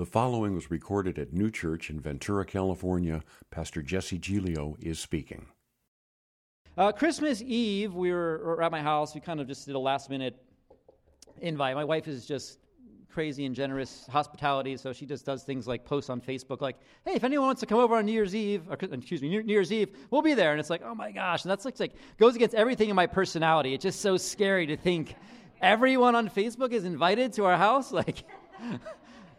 The following was recorded at Neue Church in Ventura, California. Pastor Jesse Giglio is speaking. Uh, Christmas Eve, we were at my house. We kind of just did a last minute invite. My wife is just crazy and generous hospitality, so she just does things like posts on Facebook, like, "Hey, if anyone wants to come over on New Year's Eve, or, excuse me, New Year's Eve, we'll be there." And it's like, "Oh my gosh!" And that's like, like goes against everything in my personality. It's just so scary to think everyone on Facebook is invited to our house. Like,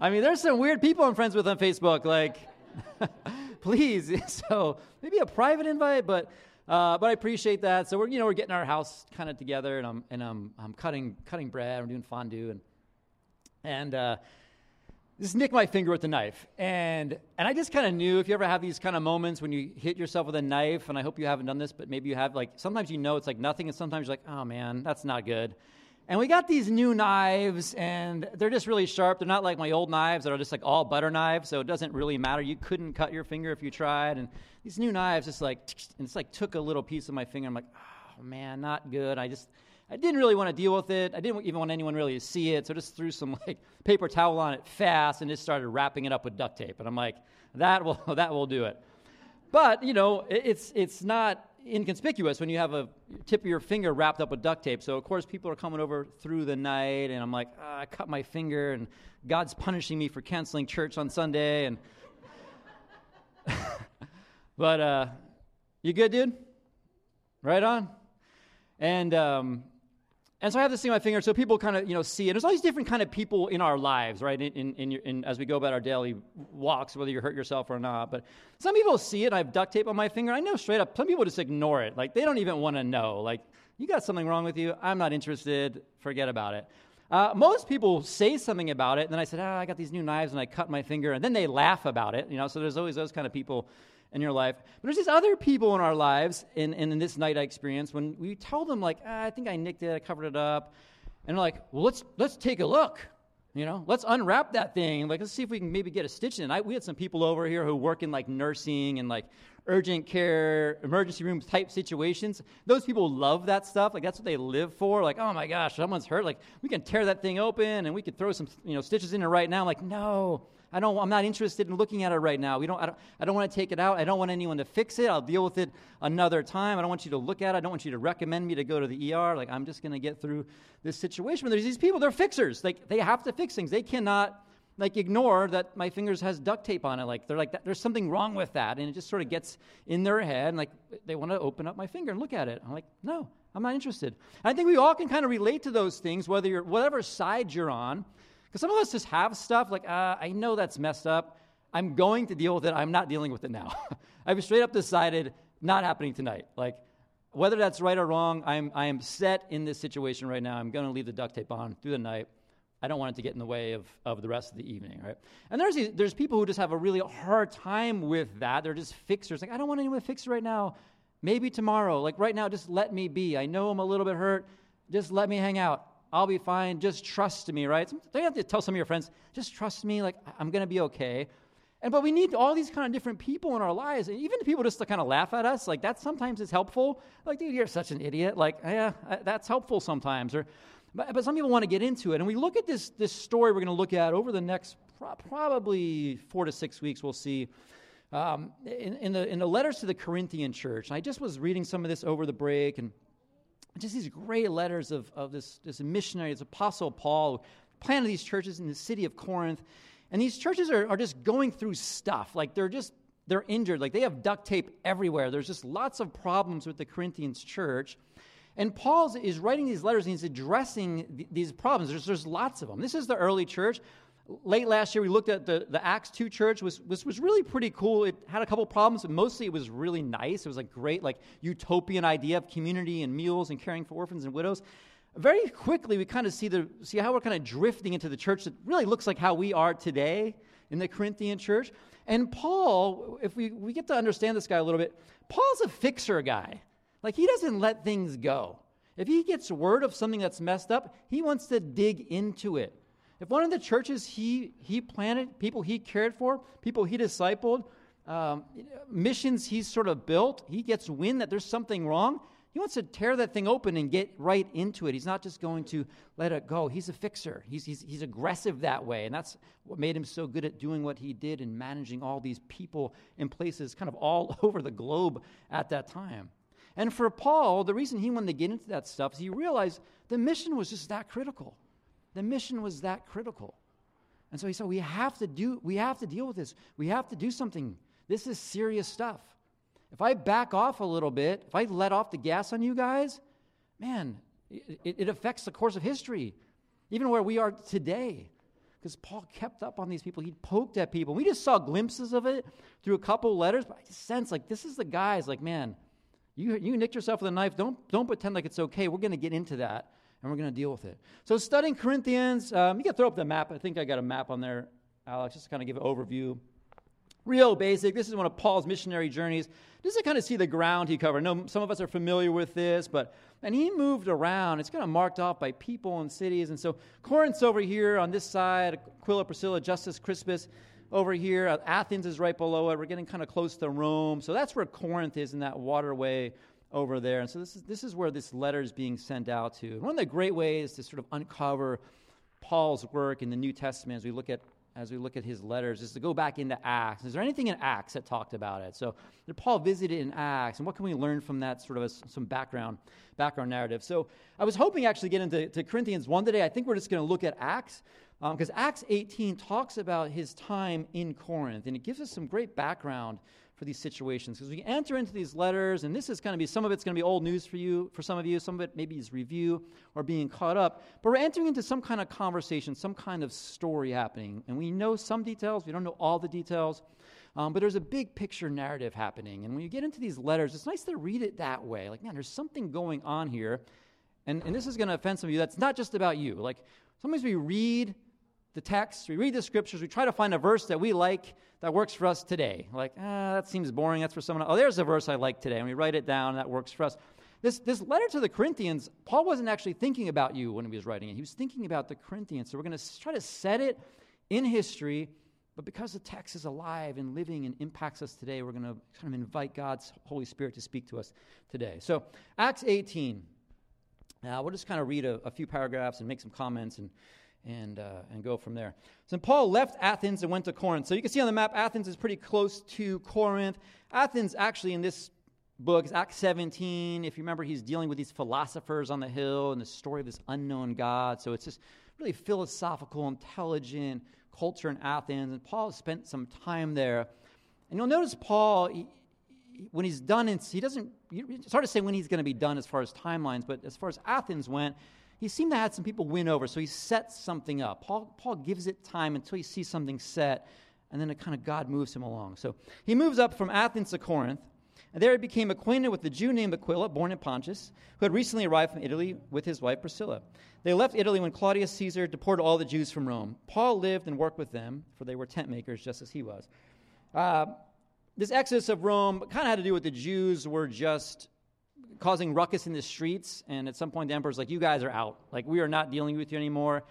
I mean, there's some weird people I'm friends with on Facebook. Like, please, so maybe a private invite, but. Uh, but I appreciate that. So we're, you know, we're getting our house kind of together, and I'm, and I'm, I'm cutting, cutting bread. We're doing fondue, and and uh, just nicked my finger with the knife. And, and I just kind of knew if you ever have these kind of moments when you hit yourself with a knife, and I hope you haven't done this, but maybe you have, like, sometimes you know it's like nothing, and sometimes you're like, oh man, that's not good. And we got these new knives, and they're just really sharp. They're not like my old knives that are just like all butter knives, so it doesn't really matter. You couldn't cut your finger if you tried. And these new knives just like, and it's like took a little piece of my finger. I'm like, oh man, not good. I just, I didn't really want to deal with it. I didn't even want anyone really to see it, so I just threw some like paper towel on it fast and just started wrapping it up with duct tape. And I'm like, that will that will do it. But you know, it's it's not inconspicuous when you have a tip of your finger wrapped up with duct tape. So of course people are coming over through the night, and I'm like, oh, I cut my finger, and God's punishing me for canceling church on Sunday. And but uh, you good, dude? Right on. And um, and so I have this thing on my finger, so people kind of you know see it. There's all these different kind of people in our lives, right? In, in, in, in, as we go about our daily walks, whether you hurt yourself or not. But some people see it. I have duct tape on my finger. I know straight up. Some people just ignore it. Like they don't even want to know. Like you got something wrong with you. I'm not interested. Forget about it. Uh, most people say something about it, and then I said, "Ah, I got these new knives, and I cut my finger," and then they laugh about it. You know, so there's always those kind of people in your life. But there's these other people in our lives, in, in, this night I experienced, when we tell them, like, ah, I think I nicked it, I covered it up. And they're like, well, let's, let's take a look. You know, let's unwrap that thing. Like, let's see if we can maybe get a stitch in. I, we had some people over here who work in like nursing and like urgent care, emergency room type situations. Those people love that stuff. Like, that's what they live for. Like, oh my gosh, someone's hurt. Like, we can tear that thing open and we could throw some, you know, stitches in it right now. Like, no, I don't, I'm not interested in looking at it right now. We don't, I, don't, I don't want to take it out. I don't want anyone to fix it. I'll deal with it another time. I don't want you to look at it. I don't want you to recommend me to go to the ER. Like, I'm just going to get through this situation. But there's these people, they're fixers. Like, they have to fix things. They cannot, like, ignore that my fingers has duct tape on it. Like, they're like, there's something wrong with that. And it just sort of gets in their head. And, like, they want to open up my finger and look at it. I'm like, no, I'm not interested. I think we all can kind of relate to those things, whether you're, whatever side you're on. Because some of us just have stuff like, uh, I know that's messed up. I'm going to deal with it. I'm not dealing with it now. I've straight up decided not happening tonight. Like, whether that's right or wrong, I'm, I am set in this situation right now. I'm going to leave the duct tape on through the night. I don't want it to get in the way of, of the rest of the evening, right? And there's, these, there's people who just have a really hard time with that. They're just fixers. Like, I don't want anyone to fix it right now. Maybe tomorrow. Like, right now, just let me be. I know I'm a little bit hurt. Just let me hang out. I'll be fine. Just trust me, right? Don't you have to tell some of your friends, just trust me, like I'm going to be okay. And but we need all these kind of different people in our lives, and even people just to kind of laugh at us, like that sometimes is helpful. Like, dude, you're such an idiot. Like, yeah, that's helpful sometimes. Or, but, but some people want to get into it, and we look at this this story we're going to look at over the next pro- probably four to six weeks. We'll see. Um, in, in, the in the letters to the Corinthian church, and I just was reading some of this over the break, and just these great letters of, of this, this missionary, this apostle Paul, planted these churches in the city of Corinth. And these churches are, are just going through stuff. Like they're just, they're injured. Like they have duct tape everywhere. There's just lots of problems with the Corinthians church. And Paul is writing these letters and he's addressing th- these problems. There's, there's lots of them. This is the early church late last year we looked at the, the acts 2 church was, was, was really pretty cool. It had a couple problems but mostly it was really nice. It was a great like utopian idea of community and meals and caring for orphans and widows. Very quickly we kind of see the see how we're kind of drifting into the church that really looks like how we are today in the corinthian church. And paul if we, we get to understand this guy a little bit paul's a fixer guy. Like he doesn't let things go. If he gets word of something that's messed up he wants to dig into it if one of the churches he, he planted, people he cared for, people he discipled, um, missions he's sort of built, he gets wind that there's something wrong, He wants to tear that thing open and get right into it. He's not just going to let it go. He's a fixer. He's, he's, he's aggressive that way. And that's what made him so good at doing what he did and managing all these people in places kind of all over the globe at that time. And for Paul, the reason he wanted to get into that stuff is he realized the mission was just that critical. The mission was that critical. And so he said, we have to do, we have to deal with this. We have to do something. This is serious stuff. If I back off a little bit, if I let off the gas on you guys, man, it, it affects the course of history, even where we are today. Because Paul kept up on these people. He poked at people. We just saw glimpses of it through a couple letters, but I just sense like this is the guys, like, man, you, you nicked yourself with a knife. Don't, don't pretend like it's okay. We're going to get into that and we're going to deal with it. So, studying Corinthians, um, you can throw up the map. I think I got a map on there, Alex, just to kind of give an overview. Real basic. This is one of Paul's missionary journeys. Just to kind of see the ground he covered. I know some of us are familiar with this, but and he moved around. It's kind of marked off by people and cities. And so Corinth's over here on this side, Aquila, Priscilla, Justus, Crispus over here. Athens is right below it. We're getting kind of close to Rome. So that's where Corinth is in that waterway over there. And so this is, this is where this letter is being sent out to. One of the great ways to sort of uncover Paul's work in the New Testament as we look at as we look at his letters is to go back into Acts. Is there anything in Acts that talked about it? So Paul visit it in Acts, and what can we learn from that sort of a, some background background narrative? So I was hoping actually get into to Corinthians one today. I think we're just going to look at Acts because um, Acts 18 talks about his time in Corinth, and it gives us some great background for these situations because we enter into these letters, and this is going to be some of it's going to be old news for you, for some of you, some of it maybe is review or being caught up. But we're entering into some kind of conversation, some kind of story happening, and we know some details, we don't know all the details. Um, but there's a big picture narrative happening. And when you get into these letters, it's nice to read it that way. Like, man, there's something going on here. And, and this is going to offend some of you. That's not just about you. Like, sometimes we read the text, we read the scriptures, we try to find a verse that we like that works for us today. Like, ah, that seems boring. That's for someone else. Oh, there's a verse I like today. And we write it down, that works for us. This, this letter to the Corinthians, Paul wasn't actually thinking about you when he was writing it. He was thinking about the Corinthians. So we're going to try to set it in history, but because the text is alive and living and impacts us today, we're going to kind of invite God's Holy Spirit to speak to us today. So, Acts 18. Now, we'll just kind of read a, a few paragraphs and make some comments and and, uh, and go from there. So Paul left Athens and went to Corinth. So you can see on the map, Athens is pretty close to Corinth. Athens, actually, in this book, is Acts 17. If you remember, he's dealing with these philosophers on the hill and the story of this unknown God. So it's just really philosophical, intelligent culture in Athens. And Paul spent some time there. And you'll notice Paul, he, when he's done, he doesn't, it's hard to say when he's going to be done as far as timelines, but as far as Athens went, he seemed to have some people win over, so he sets something up. Paul, Paul gives it time until he sees something set, and then it kind of God moves him along. So he moves up from Athens to Corinth, and there he became acquainted with a Jew named Aquila, born in Pontus, who had recently arrived from Italy with his wife Priscilla. They left Italy when Claudius Caesar deported all the Jews from Rome. Paul lived and worked with them, for they were tent makers just as he was. Uh, this exodus of Rome kind of had to do with the Jews were just causing ruckus in the streets. And at some point, the emperor's like, You guys are out. Like, we are not dealing with you anymore.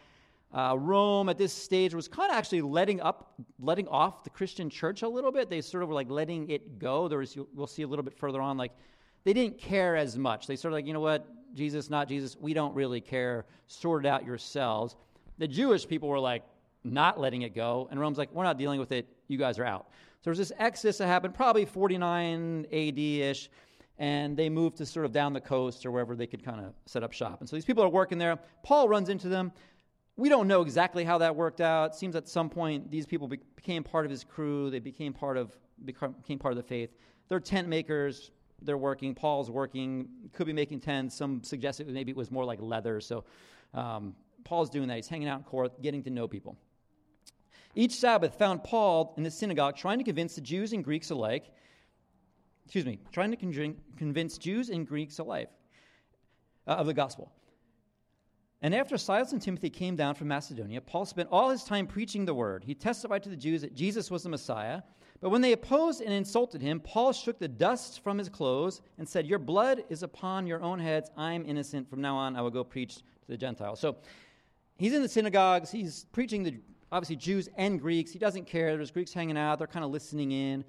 Uh, Rome at this stage was kind of actually letting up, letting off the Christian church a little bit. They sort of were like letting it go. There was, we'll see a little bit further on, like they didn't care as much. They sort of like, you know what, Jesus, not Jesus, we don't really care. Sort it out yourselves. The Jewish people were like not letting it go, and Rome's like, we're not dealing with it. You guys are out. So there's this exodus that happened, probably 49 AD ish and they moved to sort of down the coast or wherever they could kind of set up shop. And so these people are working there. Paul runs into them. We don't know exactly how that worked out. It seems at some point these people be- became part of his crew. They became part of became part of the faith. They're tent makers. They're working. Paul's working. Could be making tents. Some suggested maybe it was more like leather. So um, Paul's doing that. He's hanging out in Corinth, getting to know people. Each Sabbath found Paul in the synagogue trying to convince the Jews and Greeks alike excuse me, trying to convince Jews and Greeks alike uh, of the gospel. And after Silas and Timothy came down from Macedonia, Paul spent all his time preaching the word. He testified to the Jews that Jesus was the Messiah. But when they opposed and insulted him, Paul shook the dust from his clothes and said, Your blood is upon your own heads. I'm innocent. From now on, I will go preach to the Gentiles. So he's in the synagogues. He's preaching to obviously Jews and Greeks. He doesn't care. There's Greeks hanging out. They're kind of listening in.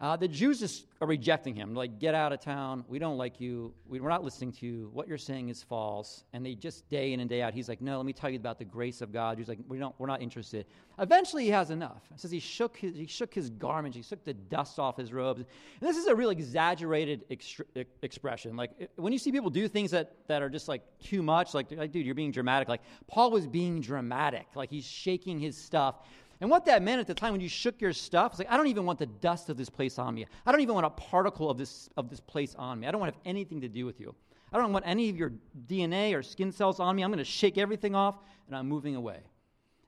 Uh, the Jews are rejecting him. Like, get out of town. We don't like you. We, we're not listening to you. What you're saying is false. And they just day in and day out. He's like, no, let me tell you about the grace of God. He's like, we don't, we're not interested. Eventually, he has enough. It says he shook his, he shook his garments. He shook the dust off his robes. And this is a real exaggerated expression. Like, when you see people do things that, that are just like too much, like, like, dude, you're being dramatic. Like, Paul was being dramatic. Like, he's shaking his stuff. And what that meant at the time when you shook your stuff, it's like, I don't even want the dust of this place on me. I don't even want a particle of this, of this place on me. I don't want to have anything to do with you. I don't want any of your DNA or skin cells on me. I'm going to shake everything off and I'm moving away.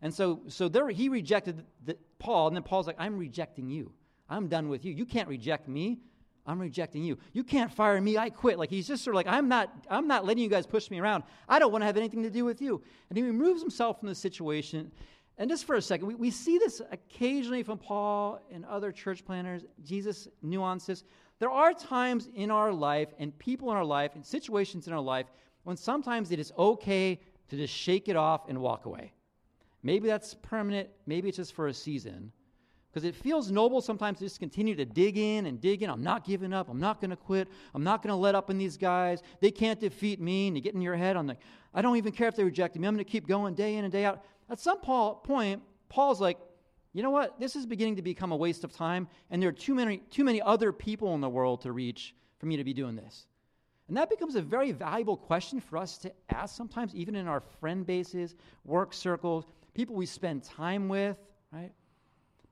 And so, so there, he rejected the, Paul, and then Paul's like, I'm rejecting you. I'm done with you. You can't reject me. I'm rejecting you. You can't fire me. I quit. Like he's just sort of like, I'm not, I'm not letting you guys push me around. I don't want to have anything to do with you. And he removes himself from the situation and just for a second, we, we see this occasionally from Paul and other church planners, Jesus nuances. There are times in our life and people in our life and situations in our life when sometimes it is okay to just shake it off and walk away. Maybe that's permanent, maybe it's just for a season. Because it feels noble sometimes to just continue to dig in and dig in. I'm not giving up. I'm not going to quit. I'm not going to let up on these guys. They can't defeat me. And you get in your head, I'm like, I don't even care if they reject me. I'm going to keep going day in and day out. At some point, Paul's like, you know what? This is beginning to become a waste of time, and there are too many, too many other people in the world to reach for me to be doing this. And that becomes a very valuable question for us to ask sometimes, even in our friend bases, work circles, people we spend time with, right?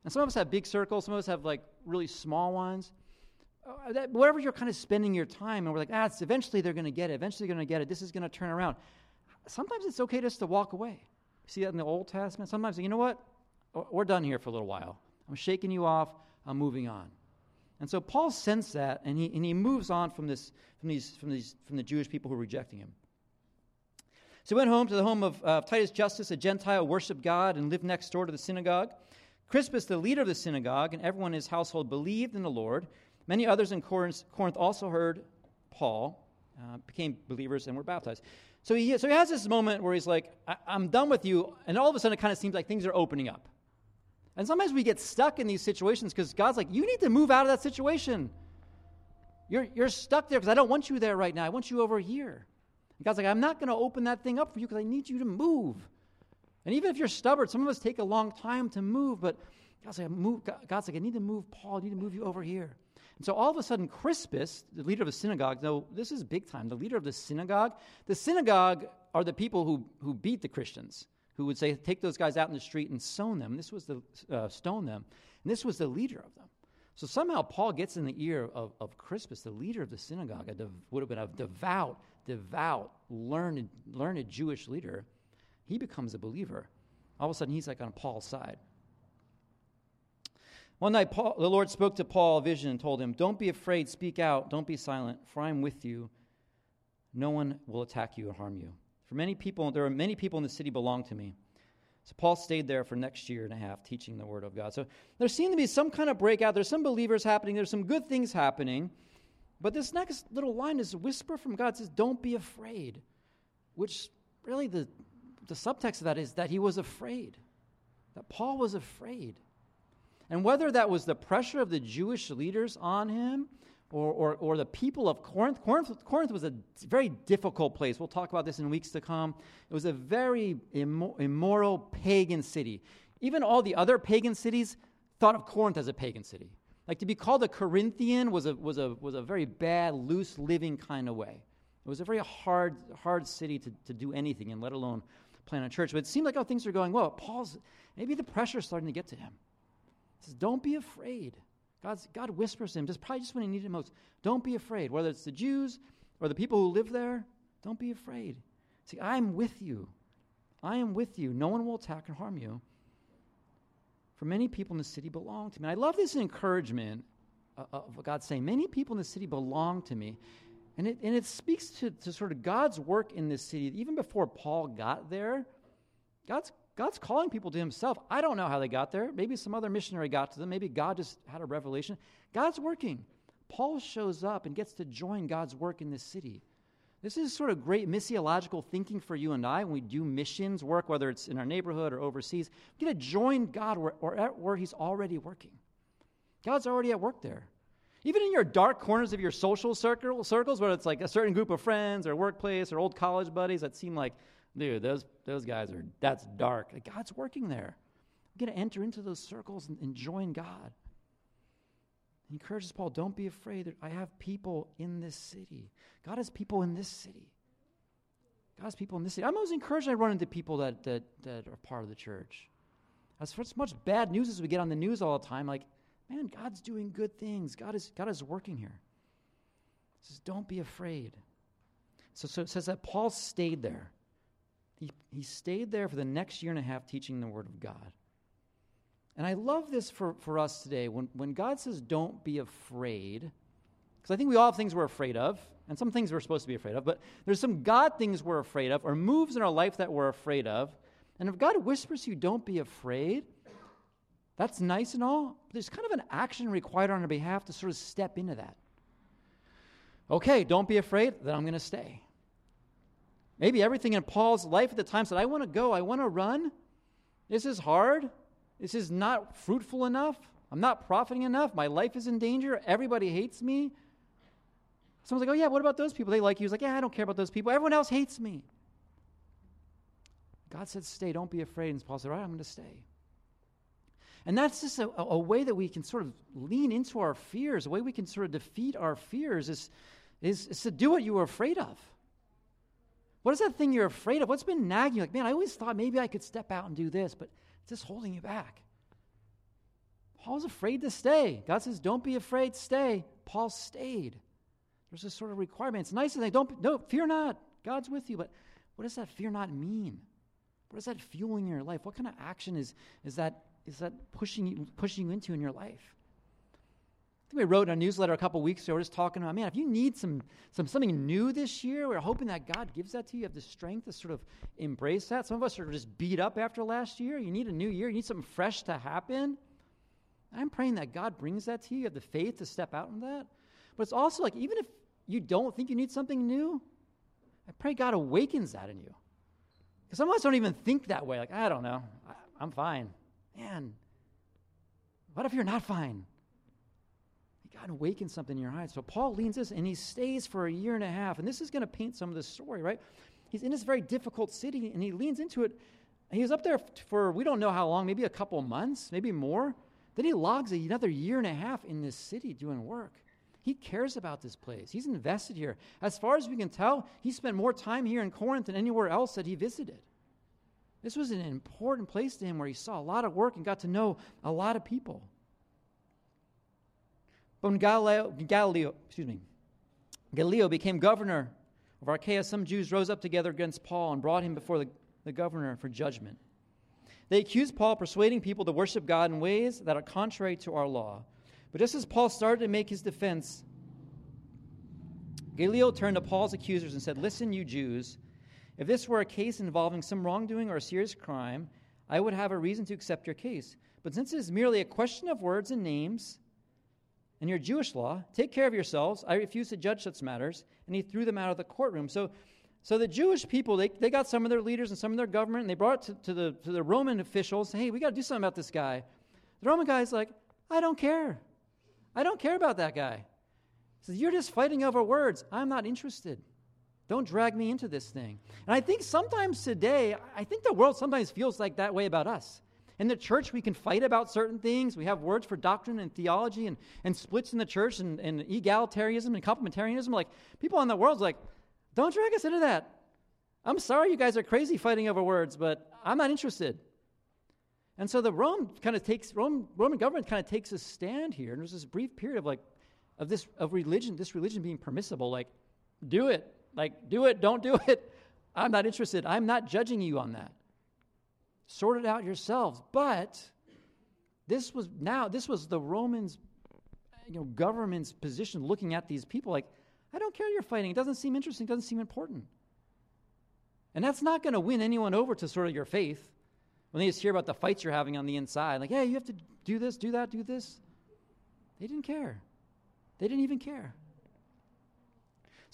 And some of us have big circles, some of us have like really small ones. Uh, that, wherever you're kind of spending your time, and we're like, ah, eventually they're going to get it, eventually they're going to get it, this is going to turn around. Sometimes it's okay just to walk away see that in the Old Testament? Sometimes, you know what? We're done here for a little while. I'm shaking you off. I'm moving on. And so Paul sensed that, and he, and he moves on from, this, from, these, from, these, from the Jewish people who are rejecting him. So he went home to the home of uh, Titus Justus, a Gentile, worshiped God, and lived next door to the synagogue. Crispus, the leader of the synagogue, and everyone in his household believed in the Lord. Many others in Corinth, also heard Paul, uh, became believers, and were baptized. So he, so he has this moment where he's like, I, am done with you. And all of a sudden, it kind of seems like things are opening up. And sometimes we get stuck in these situations because God's like, you need to move out of that situation. You're, you're stuck there because I don't want you there right now. I want you over here. And God's like, I'm not going to open that thing up for you because I need you to move. And even if you're stubborn, some of us take a long time to move, but God's like, God's like, I need to move Paul. I need to move you over here. And so all of a sudden, Crispus, the leader of the synagogue, no, this is big time, the leader of the synagogue, the synagogue are the people who, who beat the Christians, who would say, take those guys out in the street and stone them. This was the uh, stone them. And this was the leader of them. So somehow Paul gets in the ear of, of Crispus, the leader of the synagogue, a dev, would have been a devout, devout, learned, learned Jewish leader. He becomes a believer. All of a sudden, he's like on Paul's side. One night, Paul, the Lord spoke to Paul a vision and told him, Don't be afraid, speak out, don't be silent, for I am with you. No one will attack you or harm you. For many people, there are many people in the city belong to me. So Paul stayed there for next year and a half teaching the word of God. So there seemed to be some kind of breakout. There's some believers happening. There's some good things happening. But this next little line is a whisper from God. Says, Don't be afraid. Which really the, the subtext of that is that he was afraid. That Paul was afraid. And whether that was the pressure of the Jewish leaders on him or, or, or, the people of Corinth. Corinth. Corinth was a very difficult place. We'll talk about this in weeks to come. It was a very immoral pagan city. Even all the other pagan cities thought of Corinth as a pagan city. Like to be called a Corinthian was a, was a, was a very bad, loose living kind of way. It was a very hard, hard city to, to do anything in, let alone plant a church. But it seemed like, oh, things are going well. Paul's, maybe the pressure is starting to get to him He says, Don't be afraid. God's, God whispers to him, just probably just when he needed it most. Don't be afraid. Whether it's the Jews or the people who live there, don't be afraid. See, I'm with you. I am with you. No one will attack and harm you. For many people in the city belong to me. I love this encouragement uh, of God saying, Many people in the city belong to me. And it, and it speaks to, to sort of God's work in this city. Even before Paul got there, God's God's calling people to himself. I don't know how they got there. Maybe some other missionary got to them. Maybe God just had a revelation. God's working. Paul shows up and gets to join God's work in this city. This is sort of great missiological thinking for you and I when we do missions work, whether it's in our neighborhood or overseas. We get to join God where, where, where He's already working. God's already at work there. Even in your dark corners of your social circle, circles, whether it's like a certain group of friends or workplace or old college buddies that seem like, dude, those, those guys are, that's dark. Like God's working there. We're going to enter into those circles and, and join God. He encourages Paul, don't be afraid. I have people in this city. God has people in this city. God has people in this city. I'm always encouraged I run into people that, that, that are part of the church. As much bad news as we get on the news all the time, like, man, God's doing good things. God is, God is working here. He says, don't be afraid. So, so it says that Paul stayed there. He, he stayed there for the next year and a half teaching the Word of God. And I love this for, for us today. When, when God says, don't be afraid, because I think we all have things we're afraid of, and some things we're supposed to be afraid of, but there's some God things we're afraid of, or moves in our life that we're afraid of. And if God whispers to you, don't be afraid, that's nice and all, but there's kind of an action required on our behalf to sort of step into that. Okay, don't be afraid, that I'm going to stay. Maybe everything in Paul's life at the time said, I want to go, I want to run. This is hard. This is not fruitful enough. I'm not profiting enough. My life is in danger. Everybody hates me. Someone's like, oh, yeah, what about those people? They like you. He's like, yeah, I don't care about those people. Everyone else hates me. God said, stay. Don't be afraid. And Paul said, all right, I'm going to stay. And that's just a, a, way that we can sort of lean into our fears. A way we can sort of defeat our fears is, is, is to do what you were afraid of. What is that thing you're afraid of? What's been nagging you? Like, man, I always thought maybe I could step out and do this, but it's just holding you back. Paul's afraid to stay. God says, don't be afraid, stay. Paul stayed. There's this sort of requirement. It's nice to say, don't, no, fear not. God's with you. But what does that fear not mean? What is that fueling your life? What kind of action is, is that, is that pushing you, pushing you into in your life? I think we wrote in a newsletter a couple weeks ago, we're just talking about, man, if you need some, some something new this year, we're hoping that God gives that to you. You have the strength to sort of embrace that. Some of us are just beat up after last year. You need a new year. You need something fresh to happen. I'm praying that God brings that to you. You have the faith to step out in that. But it's also like, even if you don't think you need something new, I pray God awakens that in you. Because some of us don't even think that way. Like, I don't know. I, I'm fine. Man, what if you're not fine? God awakens something in your heart. So Paul leans this and he stays for a year and a half. And this is going to paint some of the story, right? He's in this very difficult city and he leans into it. He was up there for we don't know how long, maybe a couple months, maybe more. Then he logs another year and a half in this city doing work. He cares about this place. He's invested here. As far as we can tell, he spent more time here in Corinth than anywhere else that he visited. This was an important place to him where he saw a lot of work and got to know a lot of people. But when Galileo, Galileo, excuse me, Gallio became governor of Achaia, some Jews rose up together against Paul and brought him before the, the governor for judgment. They accused Paul of persuading people to worship God in ways that are contrary to our law. But just as Paul started to make his defense, Galileo turned to Paul's accusers and said, Listen, you Jews, if this were a case involving some wrongdoing or a serious crime, I would have a reason to accept your case. But since it is merely a question of words and names, and your Jewish law, take care of yourselves. I refuse to judge such matters. And he threw them out of the courtroom. So, so the Jewish people, they, they got some of their leaders and some of their government, and they brought it to, to the, to the Roman officials. Hey, we got to do something about this guy. The Roman guy's like, I don't care. I don't care about that guy. He says, You're just fighting over words. I'm not interested. Don't drag me into this thing. And I think sometimes today, I think the world sometimes feels like that way about us. In the church, we can fight about certain things. We have words for doctrine and theology and, and splits in the church and, and egalitarianism and complementarianism. Like, people in the world's like, don't drag us into that. I'm sorry you guys are crazy fighting over words, but I'm not interested. And so the Rome kind of takes Rome, Roman government kind of takes a stand here. And there's this brief period of like of this of religion, this religion being permissible, like, do it. Like, do it, don't do it. I'm not interested. I'm not judging you on that. Sort it out yourselves. But this was now, this was the Romans, you know, government's position looking at these people like, I don't care you're fighting. It doesn't seem interesting, it doesn't seem important. And that's not going to win anyone over to sort of your faith when they just hear about the fights you're having on the inside. Like, hey, you have to do this, do that, do this. They didn't care. They didn't even care.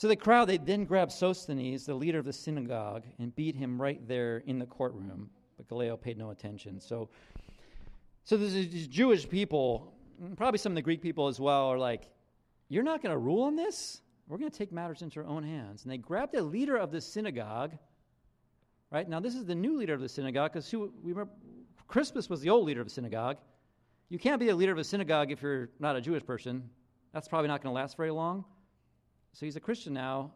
So the crowd, they then grabbed Sosthenes, the leader of the synagogue, and beat him right there in the courtroom but Galileo paid no attention. So, so these Jewish people probably some of the Greek people as well, are like, You're not going to rule on this? We're going to take matters into our own hands. And they grabbed the leader of the synagogue. Right now, this is the new leader of the synagogue because we remember Crispus was the old leader of the synagogue. You can't be a leader of a synagogue if you're not a Jewish person. That's probably not going to last very long. So he's a Christian now,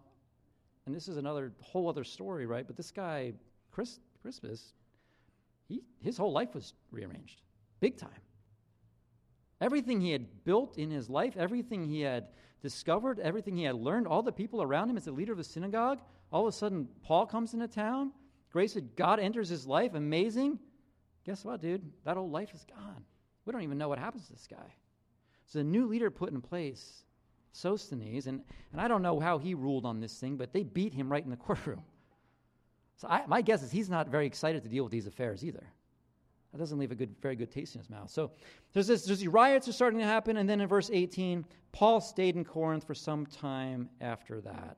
and this is another whole other story, right? But this guy, Chris, Crispus, he, his whole life was rearranged, big time. Everything he had built in his life, everything he had discovered, everything he had learned, all the people around him as the leader of the synagogue, all of a sudden Paul comes into town. Grace of God enters his life, amazing. Guess what, dude? That old life is gone. We don't even know what happens to this guy. So a new leader put in place, Sosthenes, and, and I don't know how he ruled on this thing, but they beat him right in the courtroom. So I, my guess is he's not very excited to deal with these affairs either. That doesn't leave a good, very good taste in his mouth. So there's this, there's these riots are starting to happen, and then in verse 18, Paul stayed in Corinth for some time after that,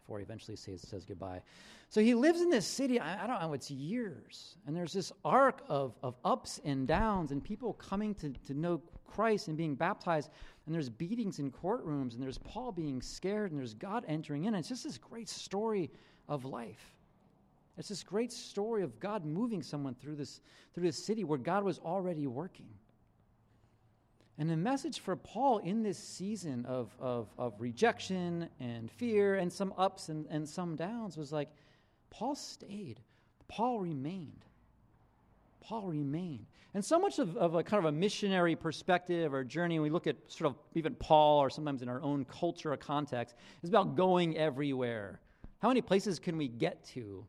before he eventually says, says goodbye. So he lives in this city, I, I don't know, it's years. And there's this arc of, of ups and downs and people coming to, to know Christ and being baptized. And there's beatings in courtrooms, and there's Paul being scared, and there's God entering in. And it's just this great story of life. It's this great story of God moving someone through this, through this city where God was already working. And the message for Paul in this season of, of, of rejection and fear and some ups and, and some downs was like, Paul stayed. Paul remained. Paul remained. And so much of, of a kind of a missionary perspective or journey, When we look at sort of even Paul or sometimes in our own culture or context, is about going everywhere. How many places can we get to?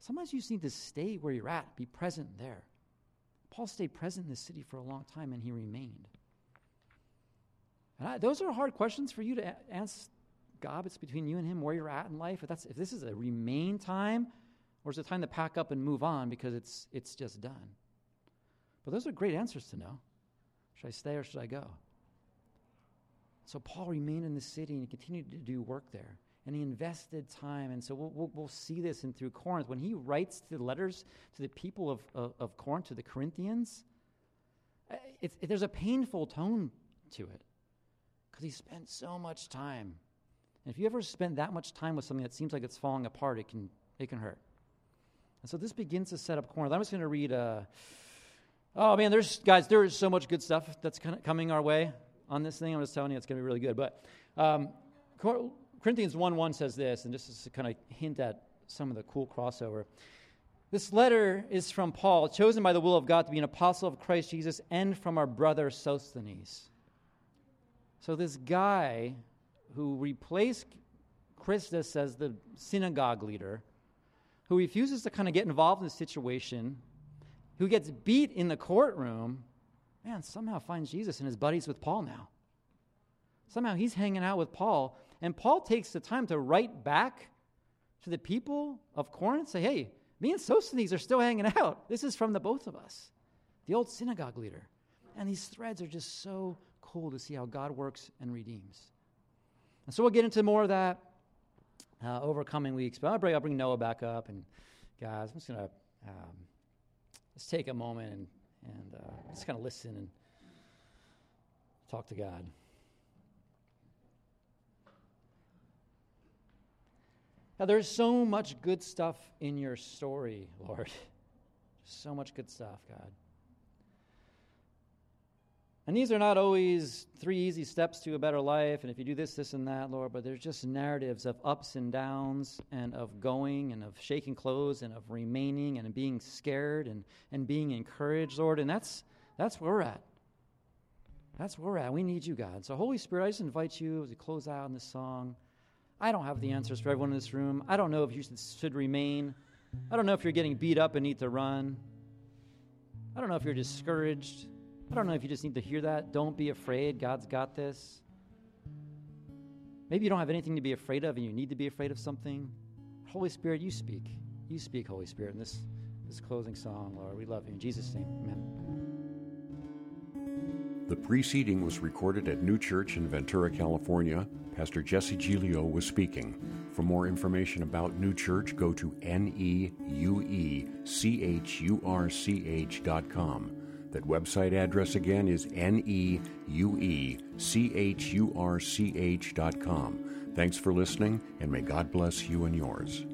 Sometimes you just need to stay where you're at, be present there. Paul stayed present in the city for a long time and he remained. And I, those are hard questions for you to a- answer God, it's between you and Him where you're at in life. If, that's, if this is a remain time, or is it time to pack up and move on because it's, it's just done? But those are great answers to know. Should I stay or should I go? So Paul remained in the city and he continued to do work there. And he invested time. And so we'll, we'll, we'll see this in through Corinth. When he writes the letters to the people of, of, of Corinth, to the Corinthians, eh, it, there's a painful tone to it because he spent so much time and if you ever spend that much time with something that seems like it's falling apart, it can, it can hurt. And so this begins to set up Corinth. I'm just going to read. Uh, oh man, there's guys. There is so much good stuff that's coming our way on this thing. I'm just telling you, it's going to be really good. But um, Corinthians 1:1 says this, and just to kind of hint at some of the cool crossover. This letter is from Paul, chosen by the will of God to be an apostle of Christ Jesus, and from our brother Sosthenes. So this guy who replaced Crispus as the synagogue leader, who refuses to kind of get involved in the situation, who gets beat in the courtroom, man, somehow finds Jesus and his buddies with Paul now. Somehow he's hanging out with Paul, and Paul takes the time to write back to the people of Corinth, say, hey, me and Sosthenes are still hanging out. This is from the both of us, the old synagogue leader. And these threads are just so cool to see how God works and redeems. And so we'll get into more of that uh, over coming weeks. But I'll bring, I'll bring Noah back up. And guys, I'm just going to um, let's take a moment and, and uh, just kind of listen and talk to God. Now, there's so much good stuff in your story, Lord. so much good stuff, God. And these are not always three easy steps to a better life, and if you do this, this, and that, Lord, but there's just narratives of ups and downs, and of going, and of shaking clothes, and of remaining, and being scared, and, and being encouraged, Lord. And that's, that's where we're at. That's where we're at. We need you, God. So, Holy Spirit, I just invite you as we close out in this song. I don't have the answers for everyone in this room. I don't know if you should, should remain. I don't know if you're getting beat up and need to run. I don't know if you're discouraged. I don't know if you just need to hear that. Don't be afraid. God's got this. Maybe you don't have anything to be afraid of and you need to be afraid of something. Holy Spirit, you speak. You speak, Holy Spirit, in this, this closing song, Lord. We love you. In Jesus' name, amen. The preceding was recorded at Neue Church in Ventura, California. Pastor Jesse Giglio was speaking. For more information about Neue Church, go to N That website address again is N E U E C H U R C H dot com. Thanks for listening, and may God bless you and yours.